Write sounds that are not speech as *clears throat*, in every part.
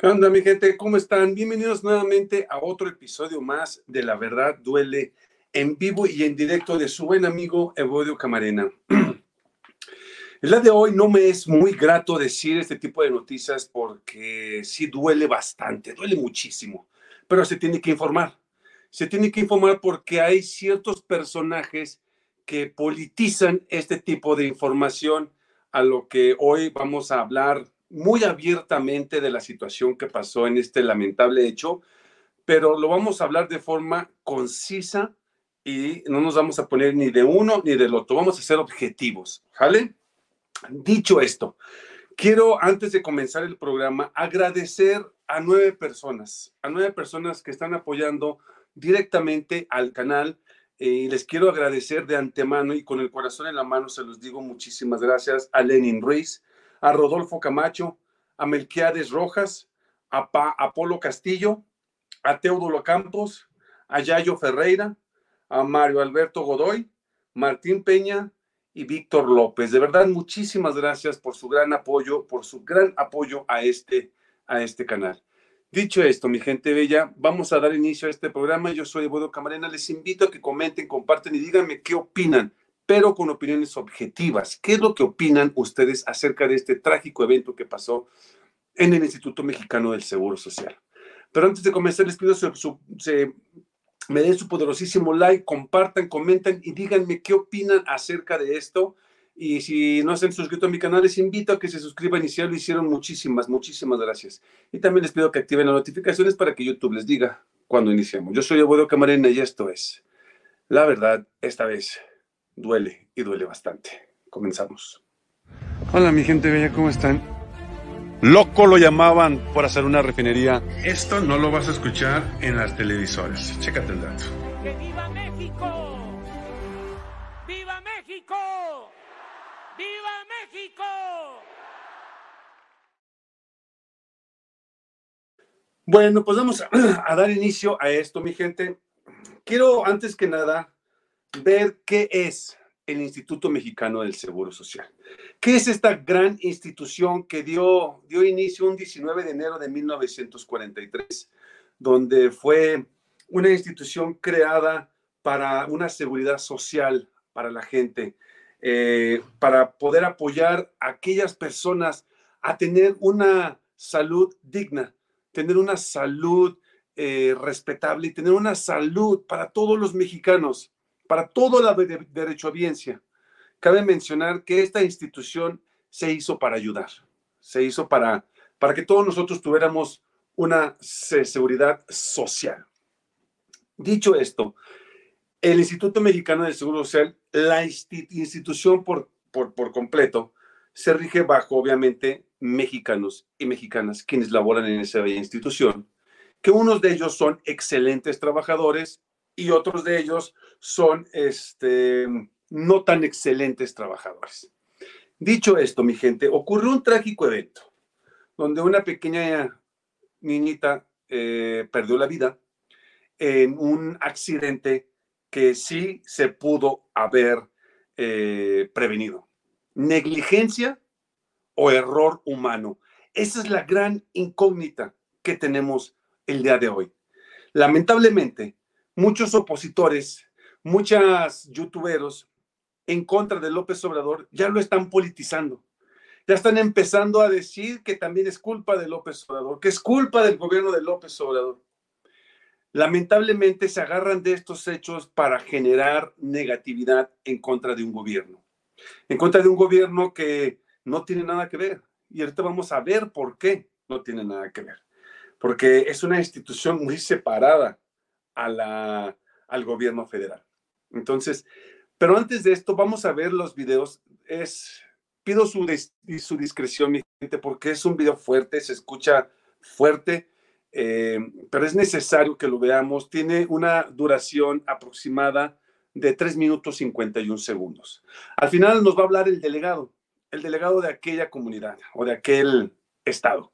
¿Qué onda, mi gente? ¿Cómo están? Bienvenidos nuevamente a otro episodio más de La Verdad Duele en vivo y en directo de su buen amigo Evodio Camarena. *clears throat* El día de hoy no me es muy grato decir este tipo de noticias porque sí duele bastante, duele muchísimo, pero se tiene que informar. Se tiene que informar porque hay ciertos personajes que politizan este tipo de información a lo que hoy vamos a hablar muy abiertamente de la situación que pasó en este lamentable hecho, pero lo vamos a hablar de forma concisa y no nos vamos a poner ni de uno ni del otro, vamos a ser objetivos, ¿vale? Dicho esto, quiero antes de comenzar el programa agradecer a nueve personas, a nueve personas que están apoyando directamente al canal eh, y les quiero agradecer de antemano y con el corazón en la mano se los digo muchísimas gracias a Lenin Ruiz, a Rodolfo Camacho, a Melquiades Rojas, a pa Apolo Castillo, a Teodulo Campos, a Yayo Ferreira, a Mario Alberto Godoy, Martín Peña y Víctor López. De verdad, muchísimas gracias por su gran apoyo, por su gran apoyo a este, a este canal. Dicho esto, mi gente bella, vamos a dar inicio a este programa. Yo soy Eduardo Camarena. Les invito a que comenten, comparten y díganme qué opinan pero con opiniones objetivas. ¿Qué es lo que opinan ustedes acerca de este trágico evento que pasó en el Instituto Mexicano del Seguro Social? Pero antes de comenzar, les pido que se, me den su poderosísimo like, compartan, comentan y díganme qué opinan acerca de esto. Y si no se han suscrito a mi canal, les invito a que se suscriban y si ya lo hicieron, muchísimas, muchísimas gracias. Y también les pido que activen las notificaciones para que YouTube les diga cuando iniciemos. Yo soy Abuelo Camarena y esto es La Verdad, esta vez duele y duele bastante. Comenzamos. Hola mi gente bella, ¿cómo están? Loco lo llamaban por hacer una refinería. Esto no lo vas a escuchar en las televisoras. Chécate el dato. ¡Que viva México! ¡Viva México! ¡Viva México! Bueno, pues vamos a, *clears throat* a dar inicio a esto, mi gente. Quiero antes que nada ver qué es el Instituto Mexicano del Seguro Social. ¿Qué es esta gran institución que dio, dio inicio un 19 de enero de 1943, donde fue una institución creada para una seguridad social para la gente, eh, para poder apoyar a aquellas personas a tener una salud digna, tener una salud eh, respetable y tener una salud para todos los mexicanos para todo la de. Cabe mencionar que esta institución se hizo para ayudar, se hizo para, para que todos nosotros tuviéramos una seguridad social. Dicho esto, el Instituto Mexicano del Seguro Social, la institución por, por, por completo, se rige bajo, obviamente, mexicanos y mexicanas quienes laboran en esa bella institución, que unos de ellos son excelentes trabajadores y otros de ellos son este, no tan excelentes trabajadores. Dicho esto, mi gente, ocurrió un trágico evento donde una pequeña niñita eh, perdió la vida en un accidente que sí se pudo haber eh, prevenido. Negligencia o error humano. Esa es la gran incógnita que tenemos el día de hoy. Lamentablemente, muchos opositores, muchos youtuberos en contra de López Obrador ya lo están politizando. ya están empezando a decir que también es culpa de López Obrador, que es culpa del gobierno de López Obrador. Lamentablemente se agarran de estos hechos para generar negatividad en contra de un gobierno, en contra de un gobierno que no tiene nada que ver. Y ahorita vamos a ver por qué no tiene nada que ver. Porque es una institución muy separada a la, al gobierno federal. Entonces, pero antes de esto, vamos a ver los videos. Es, pido su, su discreción, mi gente, porque es un video fuerte, se escucha fuerte, eh, pero es necesario que lo veamos. Tiene una duración aproximada de 3 minutos 51 segundos. Al final nos va a hablar el delegado, el delegado de aquella comunidad o de aquel estado.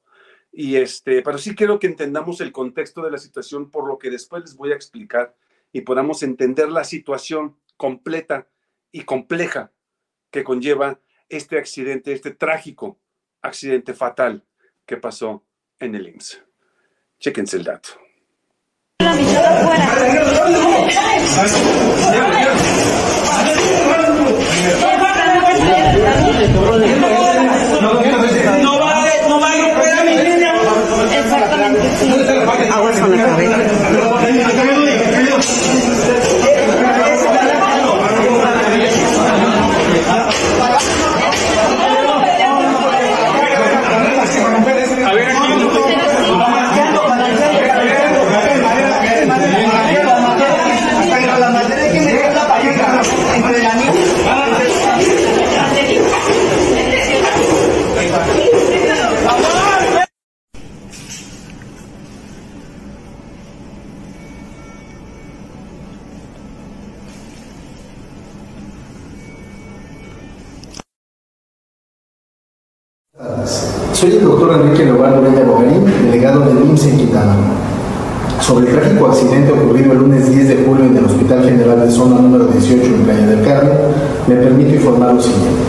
Y este, pero sí quiero que entendamos el contexto de la situación por lo que después les voy a explicar y podamos entender la situación completa y compleja que conlleva este accidente, este trágico accidente fatal que pasó en el IMSS. Chéquense el dato. Soy el doctor Enrique Leobardo Villa Bogarín, delegado del IMSS en Quintana. Sobre el trágico accidente ocurrido el lunes 10 de julio en el Hospital General de Zona número 18 en Playa del Carmen, me permito informar lo siguiente.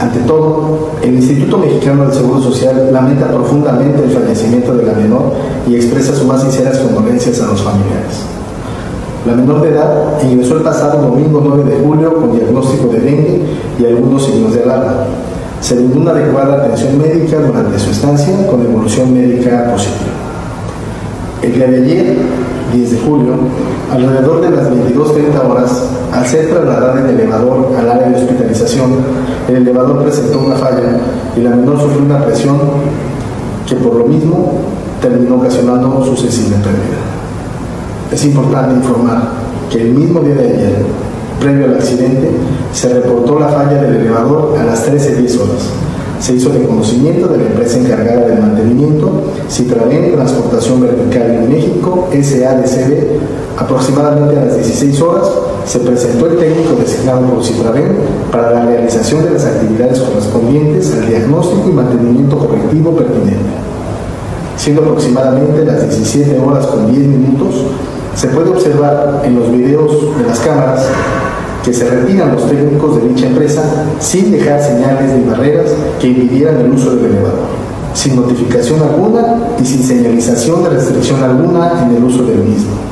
Ante todo, el Instituto Mexicano del Seguro Social lamenta profundamente el fallecimiento de la menor y expresa sus más sinceras condolencias a los familiares. La menor de edad ingresó el pasado domingo 9 de julio con diagnóstico de dengue y algunos signos de alarma se brindó una adecuada atención médica durante su estancia con evolución médica positiva. El día de ayer, 10 de julio, alrededor de las 22.30 horas, al ser trasladada en elevador al área de hospitalización, el elevador presentó una falla y la menor sufrió una presión que por lo mismo terminó ocasionando su sensible pérdida. Es importante informar que el mismo día de ayer, Previo al accidente, se reportó la falla del elevador a las 13.10 horas. Se hizo de conocimiento de la empresa encargada del mantenimiento, Citraven Transportación Vertical en México, SADCB. Aproximadamente a las 16 horas se presentó el técnico designado por Citraven para la realización de las actividades correspondientes al diagnóstico y mantenimiento correctivo pertinente. Siendo aproximadamente las 17 horas con 10 minutos, se puede observar en los videos de las cámaras que se retiran los técnicos de dicha empresa sin dejar señales ni barreras que impidieran el uso del elevador, sin notificación alguna y sin señalización de restricción alguna en el uso del mismo.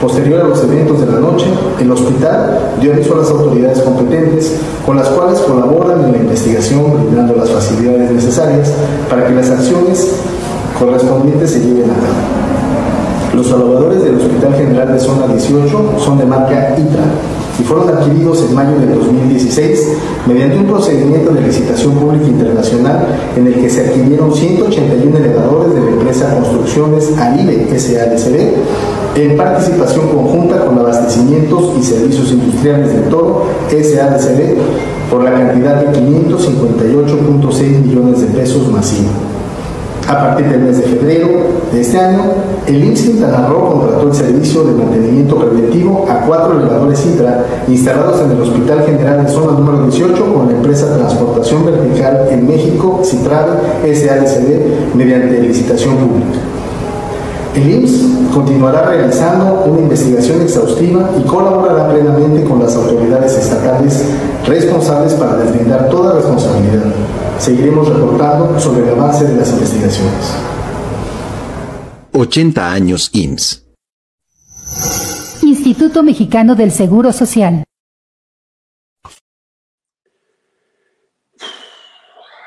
Posterior a los eventos de la noche, el hospital dio aviso a las autoridades competentes, con las cuales colaboran en la investigación, brindando las facilidades necesarias para que las acciones correspondientes se lleven a cabo. Los salvadores del Hospital General de Zona 18 son de marca ITRA, y fueron adquiridos en mayo del 2016 mediante un procedimiento de licitación pública internacional en el que se adquirieron 181 elevadores de la empresa Construcciones Alive SADCB en participación conjunta con abastecimientos y servicios industriales de todo SADCB por la cantidad de 558.6 millones de pesos masivos. A partir del mes de febrero de este año, el IMSS Quintana Roo contrató el servicio de mantenimiento preventivo a cuatro elevadores Intra instalados en el Hospital General de Zona número 18 con la empresa Transportación Vertical en México, Citral SADCD, mediante licitación pública. El IMSS continuará realizando una investigación exhaustiva y colaborará plenamente con las autoridades estatales responsables para deslindar toda responsabilidad. Seguiremos reportando sobre el avance de las investigaciones. 80 años IMSS. Instituto Mexicano del Seguro Social.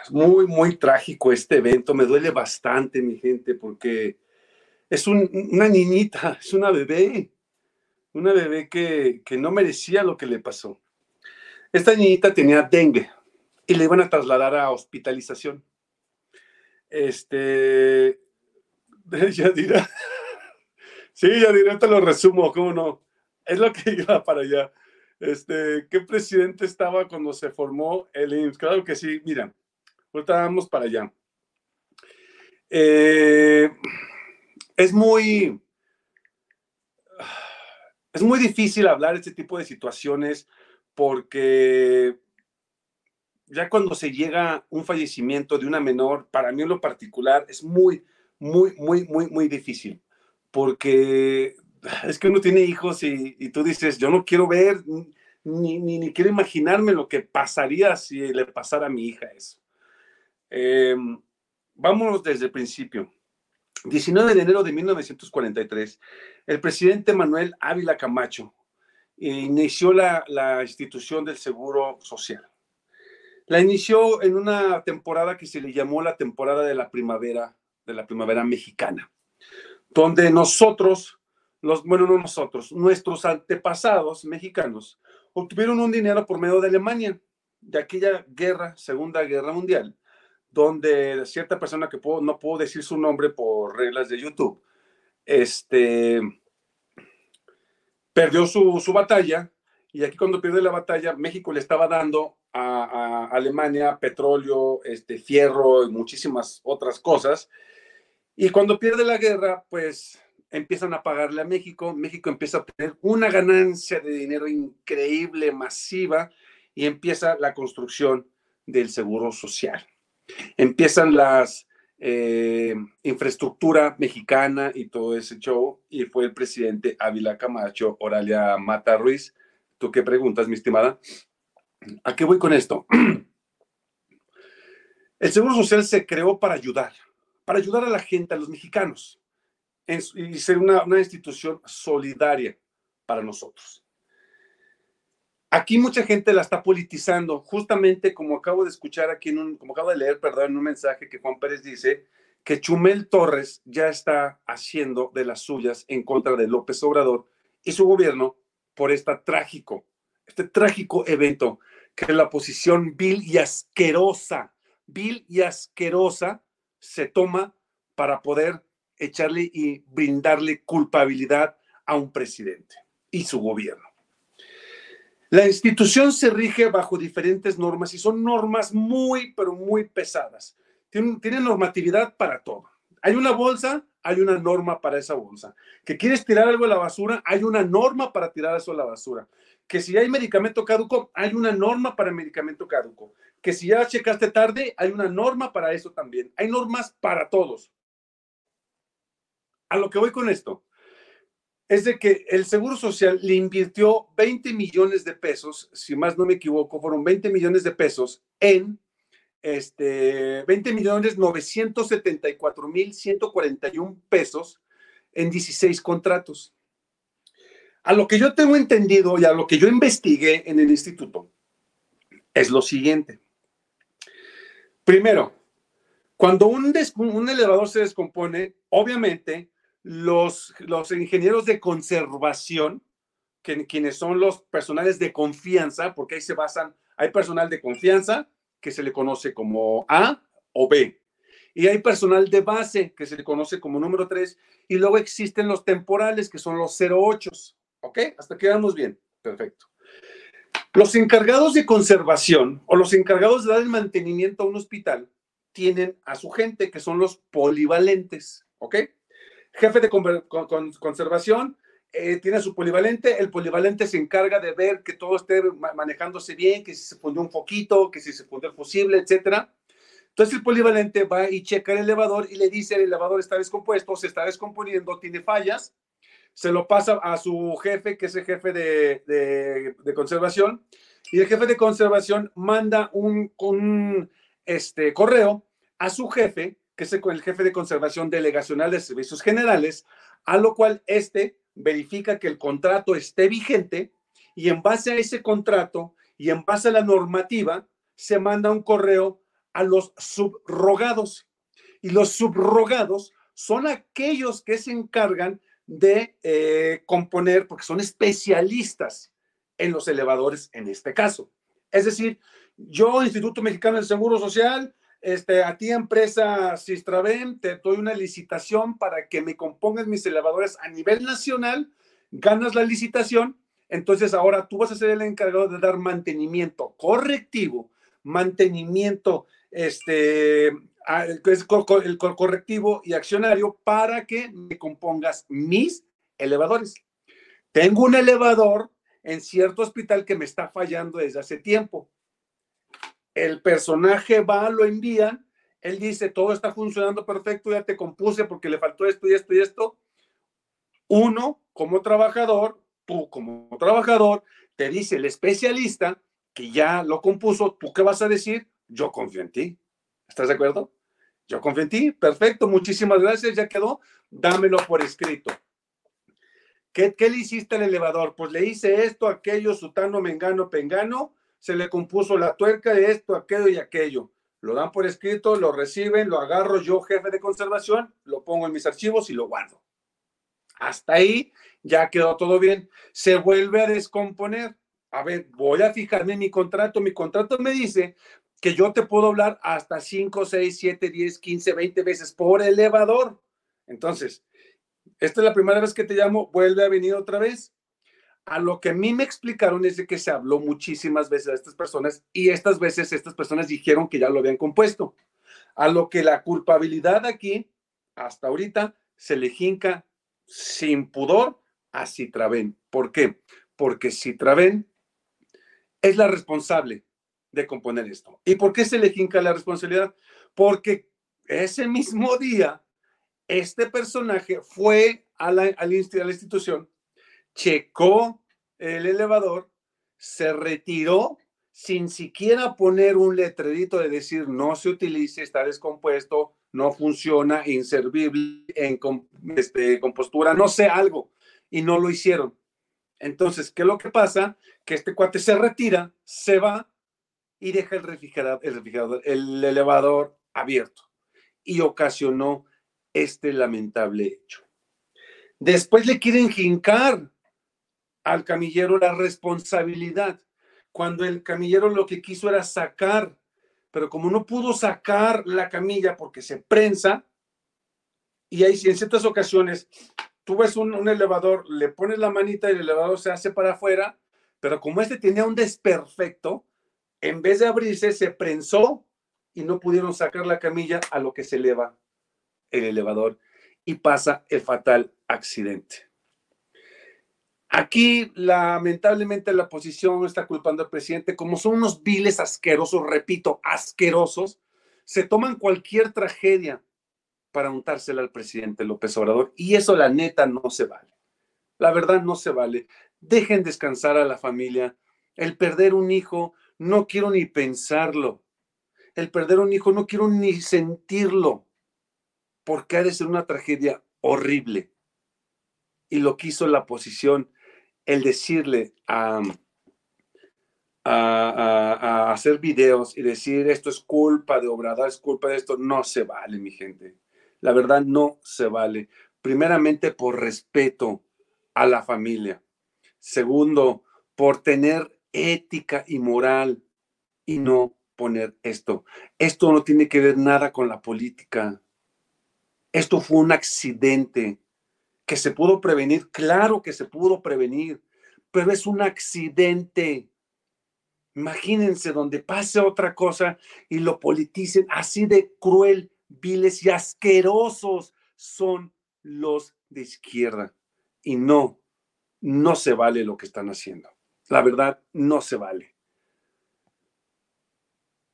muy, muy trágico este evento. Me duele bastante, mi gente, porque es una niñita, *laughs* es una bebé, una bebé que, que no merecía lo que le pasó. Esta niñita tenía dengue y le iban a trasladar a hospitalización. Este, *laughs* ya dirá, *laughs* sí, ya diré, te lo resumo, ¿cómo no? Es lo que *laughs* iba para allá. Este, ¿qué presidente estaba cuando se formó el IMSS? Claro que sí, mira, ahorita vamos para allá. Eh, es muy, es muy difícil hablar de este tipo de situaciones porque ya cuando se llega un fallecimiento de una menor, para mí en lo particular es muy, muy, muy, muy, muy difícil, porque es que uno tiene hijos y, tú dices, yo no quiero ver, ni, ni, quiero imaginarme lo que pasaría si le pasara a mi hija eso. Eh, vámonos desde el principio. 19 de enero de 1943, el presidente Manuel Ávila Camacho inició la, la institución del Seguro Social. La inició en una temporada que se le llamó la temporada de la primavera, de la primavera mexicana, donde nosotros, los, bueno, no nosotros, nuestros antepasados mexicanos obtuvieron un dinero por medio de Alemania, de aquella guerra, Segunda Guerra Mundial, donde cierta persona que no puedo decir su nombre por reglas de YouTube, este, perdió su, su batalla y aquí cuando pierde la batalla, México le estaba dando a, Alemania petróleo, este, fierro y muchísimas otras cosas. Y cuando pierde la guerra, pues empiezan a pagarle a México. México empieza a tener una ganancia de dinero increíble, masiva, y empieza la construcción del seguro social. Empiezan las eh, infraestructura mexicana y todo ese show, y fue el presidente Ávila Camacho, Oralia Mata Ruiz. ¿Tú qué preguntas, mi estimada? ¿A qué voy con esto? *clears throat* El Seguro Social se creó para ayudar, para ayudar a la gente, a los mexicanos, y ser una, institución solidaria para nosotros. Aquí mucha gente la está politizando, justamente como acabo de escuchar aquí, como acabo de leer, perdón, en un mensaje que Juan Pérez dice, que Chumel Torres ya está haciendo de las suyas en contra de López Obrador y su gobierno por esta trágico, este trágico evento que la posición vil y asquerosa, vil y asquerosa se toma para poder echarle y brindarle culpabilidad a un presidente y su gobierno. La institución se rige bajo diferentes normas y son normas muy, pero muy pesadas. Tienen, tienen normatividad para todo. Hay una bolsa, hay una norma para esa bolsa. Que quieres tirar algo a la basura, hay una norma para tirar eso a la basura que si hay medicamento caduco, hay una norma para el medicamento caduco. Que si ya checaste tarde, hay una norma para eso también. Hay normas para todos. A lo que voy con esto es de que el Seguro Social le invirtió 20 millones de pesos, si más no me equivoco, fueron 20 millones de pesos en este 20 millones 974 mil 141 pesos en 16 contratos. A lo que yo tengo entendido y a lo que yo investigué en el instituto es lo siguiente. Primero, cuando un, elevador se descompone, obviamente los, ingenieros de conservación, quienes son los personales de confianza, porque ahí se basan, hay personal de confianza que se le conoce como A o B, y hay personal de base que se le conoce como número 3, y luego existen los temporales que son los 08. ¿Ok? Hasta aquí vamos bien. Perfecto. Los encargados de conservación o los encargados de dar el mantenimiento a un hospital tienen a su gente que son los polivalentes. ¿Ok? Jefe de conservación eh, tiene su polivalente. El polivalente se encarga de ver que todo esté manejándose bien, que si se fundió un poquito, que si se fundió el fusible, etcétera. Entonces el polivalente va y checa el elevador y le dice el elevador está descompuesto, se está descomponiendo, tiene fallas se lo pasa a su jefe, que es el jefe de, conservación, y el jefe de conservación manda un, un, este, correo a su jefe, que es el jefe de conservación delegacional de servicios generales, a lo cual este verifica que el contrato esté vigente y en base a ese contrato y en base a la normativa se manda un correo a los subrogados. Y los subrogados son aquellos que se encargan de eh, componer, porque son especialistas en los elevadores en este caso. Es decir, yo, Instituto Mexicano del Seguro Social, este, a ti, empresa Sistraven, te doy una licitación para que me compongas mis elevadores a nivel nacional, ganas la licitación, entonces ahora tú vas a ser el encargado de dar mantenimiento correctivo, mantenimiento, este, el correctivo y accionario para que me compongas mis elevadores. Tengo un elevador en cierto hospital que me está fallando desde hace tiempo el personaje va, lo envían, él dice, todo está funcionando perfecto, ya te compuse porque le faltó esto y esto y esto. Uno, como trabajador, tú como trabajador, te dice el especialista que ya lo compuso, ¿tú qué vas a decir? Yo confío en ti. ¿Estás de acuerdo? Yo confío en ti. Perfecto, muchísimas gracias, ya quedó. Dámelo por escrito. ¿Qué, ¿Qué, le hiciste al elevador? Pues le hice esto, aquello, sutano, mengano, pengano, se le compuso la tuerca de esto, aquello y aquello. Lo dan por escrito, lo reciben, lo agarro yo, jefe de conservación, lo pongo en mis archivos y lo guardo. Hasta ahí ya quedó todo bien. Se vuelve a descomponer. A ver, voy a fijarme en mi contrato. Mi contrato me dice que yo te puedo hablar hasta 5, 6, 7, 10, 15, 20 veces por elevador. Entonces, esta es la primera vez que te llamo, vuelve a venir otra vez a lo que a mí me explicaron es que se habló muchísimas veces a estas personas y estas veces estas personas dijeron que ya lo habían compuesto. A lo que la culpabilidad aquí, hasta ahorita, se le jinca sin pudor a Citraven. ¿Por qué? Porque Citraven es la responsable de componer esto. ¿Y por qué se le jinca la responsabilidad? Porque ese mismo día, este personaje fue a la, a la institución checó el elevador, se retiró sin siquiera poner un letrerito de decir no se utilice, está descompuesto, no funciona, inservible, en este, compostura, no sé, algo. Y no lo hicieron. Entonces, ¿qué es lo que pasa? Que este cuate se retira, se va y deja el refrigerador, el, refrigerador, el elevador abierto y ocasionó este lamentable hecho. Después le quieren jincar al camillero la responsabilidad, cuando el camillero lo que quiso era sacar, pero como no pudo sacar la camilla porque se prensa, y hay en ciertas ocasiones, tú ves un, elevador, le pones la manita y el elevador se hace para afuera, pero como este tenía un desperfecto, en vez de abrirse, se prensó y no pudieron sacar la camilla a lo que se eleva el elevador y pasa el fatal accidente. Aquí, lamentablemente, la oposición está culpando al presidente, como son unos viles asquerosos, repito, asquerosos, se toman cualquier tragedia para untársela al presidente López Obrador. Y eso, la neta, no se vale. La verdad, no se vale. Dejen descansar a la familia. El perder un hijo, no quiero ni pensarlo. El perder un hijo, no quiero ni sentirlo, porque ha de ser una tragedia horrible. Y lo que hizo la oposición el decirle a, a, hacer videos y decir esto es culpa de Obrador, es culpa de esto, no se vale, mi gente. La verdad no se vale. Primeramente por respeto a la familia. Segundo, por tener ética y moral y no poner esto. Esto no tiene que ver nada con la política. Esto fue un accidente que se pudo prevenir, claro que se pudo prevenir, pero es un accidente. Imagínense donde pase otra cosa y lo politicen así de cruel, viles y asquerosos son los de izquierda. Y no, no se vale lo que están haciendo. La verdad, no se vale.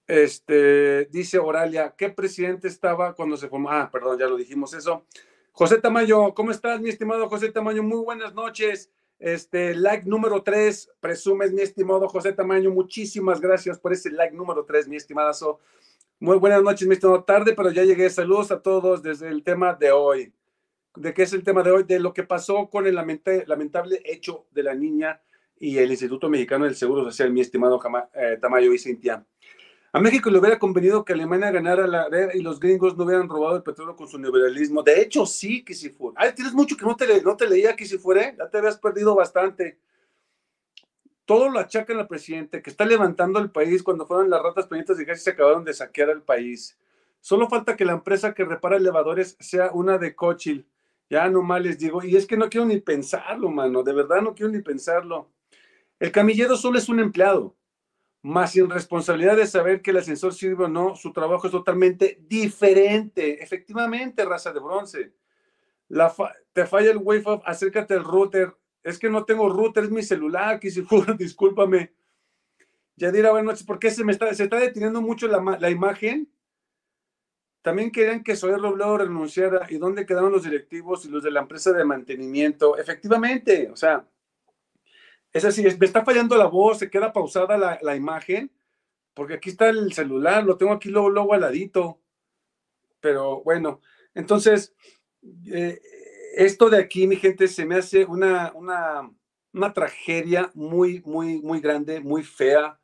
Este, dice Oralia, ¿qué presidente estaba cuando se formó? Ah, perdón, ya lo dijimos eso. José Tamayo, ¿cómo estás, mi estimado José Tamayo? Muy buenas noches. Este, like número 3, presumes, mi estimado José Tamayo. Muchísimas gracias por ese like número 3, mi estimadazo. Muy buenas noches, mi estimado. Tarde, pero ya llegué. Saludos a todos desde el tema de hoy. ¿De qué es el tema de hoy? De lo que pasó con el lamentable hecho de la niña y el Instituto Mexicano del Seguro Social, mi estimado eh, Tamayo y Cintia. A México le hubiera convenido que Alemania ganara la guerra y los gringos no hubieran robado el petróleo con su neoliberalismo. De hecho, sí, que si fuera. Ay, tienes mucho que no te, no te leía que si fuera, ya te habías perdido bastante. Todo lo achacan al presidente, que está levantando el país cuando fueron las ratas pendientes y casi se acabaron de saquear el país. Solo falta que la empresa que repara elevadores sea una de Cochil. Ya nomás les digo, y es que no quiero ni pensarlo, mano, de verdad no quiero ni pensarlo. El camillero solo es un empleado más sin responsabilidad de saber que el ascensor sirve o no, su trabajo es totalmente diferente. Efectivamente, raza de bronce. Te falla el Wi-Fi, acércate al router. Es que no tengo router, es mi celular, que si *laughs* discúlpame. Yadira, buenas noches. ¿Por qué se me está, se está deteniendo mucho la, la imagen? También querían que Soy Robledo renunciara. ¿Y dónde quedaron los directivos y los de la empresa de mantenimiento? Efectivamente, o sea, es así, me está fallando la voz, se queda pausada la, imagen, porque aquí está el celular, lo tengo aquí luego, luego al. Pero bueno, entonces, eh, esto de aquí, mi gente, se me hace una, una, una tragedia muy, muy, muy grande, muy fea,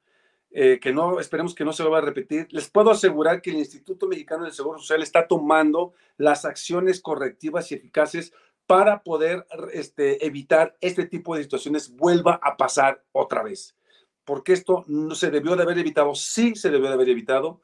eh, que no, esperemos que no se vuelva a repetir. Les puedo asegurar que el Instituto Mexicano del Seguro Social está tomando las acciones correctivas y eficaces para poder este, evitar este tipo de situaciones vuelva a pasar otra vez. Porque esto no se debió de haber evitado, sí se debió de haber evitado,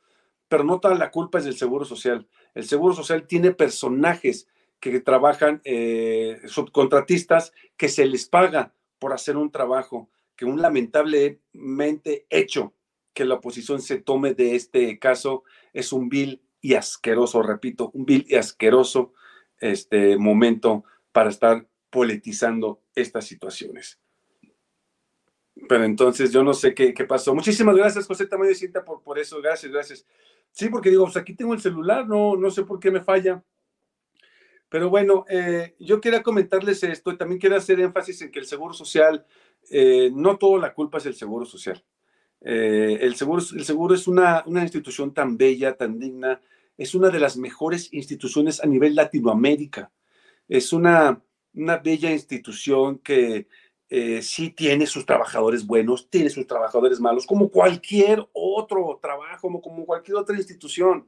pero no toda la culpa es del Seguro Social. El Seguro Social tiene personajes que trabajan, eh, subcontratistas, que se les paga por hacer un trabajo, que un lamentablemente hecho que la oposición se tome de este caso es un vil y asqueroso, repito, un vil y asqueroso este momento para estar politizando estas situaciones. Pero entonces yo no sé qué, qué pasó. Muchísimas gracias, José Tamayo Cinta, por, eso. Gracias, gracias. Sí, porque digo, pues aquí tengo el celular, no, no sé por qué me falla. Pero bueno, eh, yo quería comentarles esto y también quiero hacer énfasis en que el Seguro Social, eh, no toda la culpa es el Seguro Social. Eh, el, seguro, es una institución tan bella, tan digna, es una de las mejores instituciones a nivel Latinoamérica es una, una bella institución que eh, sí tiene sus trabajadores buenos, tiene sus trabajadores malos, como cualquier otro trabajo, como, cualquier otra institución.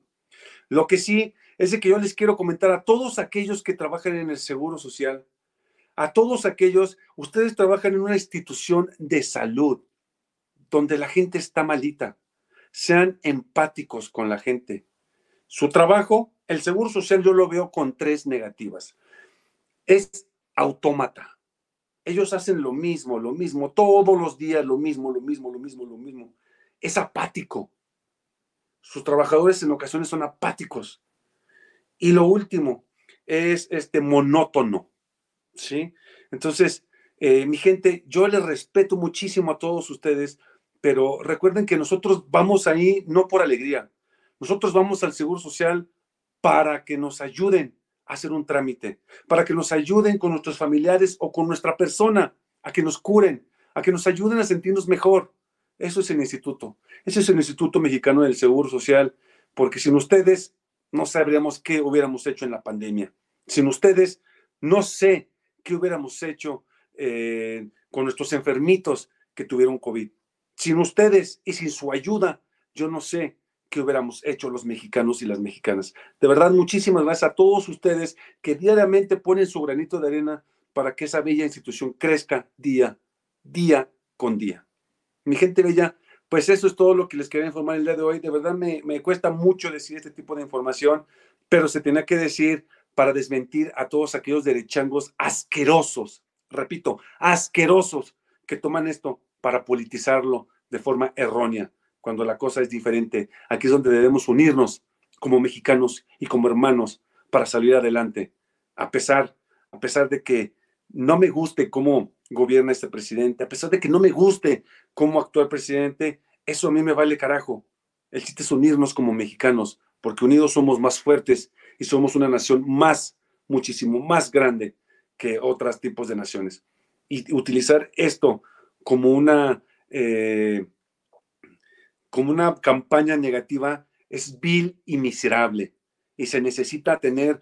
Lo que sí es que yo les quiero comentar a todos aquellos que trabajan en el Seguro Social, a todos aquellos, ustedes trabajan en una institución de salud donde la gente está malita. Sean empáticos con la gente. Su trabajo, el Seguro Social, yo lo veo con tres negativas es autómata. Ellos hacen lo mismo, lo mismo, todos los días lo mismo, lo mismo, lo mismo, lo mismo. Es apático. Sus trabajadores en ocasiones son apáticos. Y lo último es este monótono. ¿Sí? Entonces, eh, mi gente, yo les respeto muchísimo a todos ustedes, pero recuerden que nosotros vamos ahí no por alegría. Nosotros vamos al Seguro Social para que nos ayuden hacer un trámite, para que nos ayuden con nuestros familiares o con nuestra persona, a que nos curen, a que nos ayuden a sentirnos mejor. Eso es el instituto. Ese es el Instituto Mexicano del Seguro Social, porque sin ustedes no sabríamos qué hubiéramos hecho en la pandemia. Sin ustedes no sé qué hubiéramos hecho eh, con nuestros enfermitos que tuvieron COVID. Sin ustedes y sin su ayuda, yo no sé que hubiéramos hecho los mexicanos y las mexicanas. De verdad, muchísimas gracias a todos ustedes que diariamente ponen su granito de arena para que esa bella institución crezca día, día con día. Mi gente bella, pues eso es todo lo que les quería informar el día de hoy. De verdad me, me cuesta mucho decir este tipo de información, pero se tenía que decir para desmentir a todos aquellos derechangos asquerosos, repito, asquerosos que toman esto para politizarlo de forma errónea cuando la cosa es diferente. Aquí es donde debemos unirnos como mexicanos y como hermanos para salir adelante, a pesar, a pesar de que no me guste cómo gobierna este presidente, a pesar de que no me guste cómo actúa el presidente, eso a mí me vale carajo. El chiste es unirnos como mexicanos, porque unidos somos más fuertes y somos una nación más, muchísimo más grande que otros tipos de naciones. Y utilizar esto como una eh, como una campaña negativa es vil y miserable y se necesita tener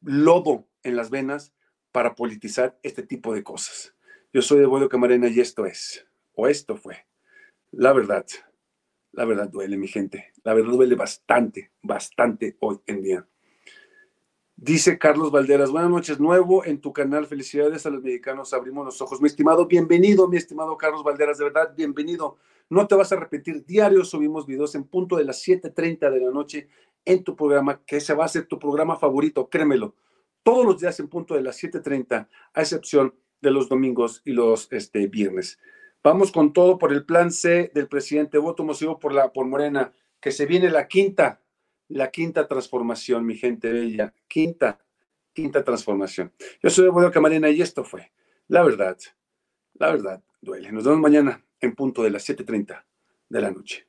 lodo en las venas para politizar este tipo de cosas. Yo soy de Bodo Camarena y esto es, o esto fue, la verdad, La verdad duele, mi gente. La verdad duele bastante, bastante hoy en día. Dice Carlos Valderas, buenas noches, nuevo en tu canal, felicidades a los mexicanos, abrimos los ojos. Mi estimado, bienvenido, mi estimado Carlos Valderas, de verdad, bienvenido. No te vas a repetir, diario subimos videos en punto de las 7.30 de la noche en tu programa, que ese va a ser tu programa favorito, créemelo. Todos los días en punto de las 7.30, a excepción de los domingos y los este, viernes. Vamos con todo por el plan C del presidente, voto masivo por, la, por Morena, que se viene la quinta la quinta transformación, mi gente bella. Quinta, quinta transformación. Yo soy Eduardo Camarena y esto fue La Verdad. La Verdad duele. Nos vemos mañana en punto de las 7.30 de la noche.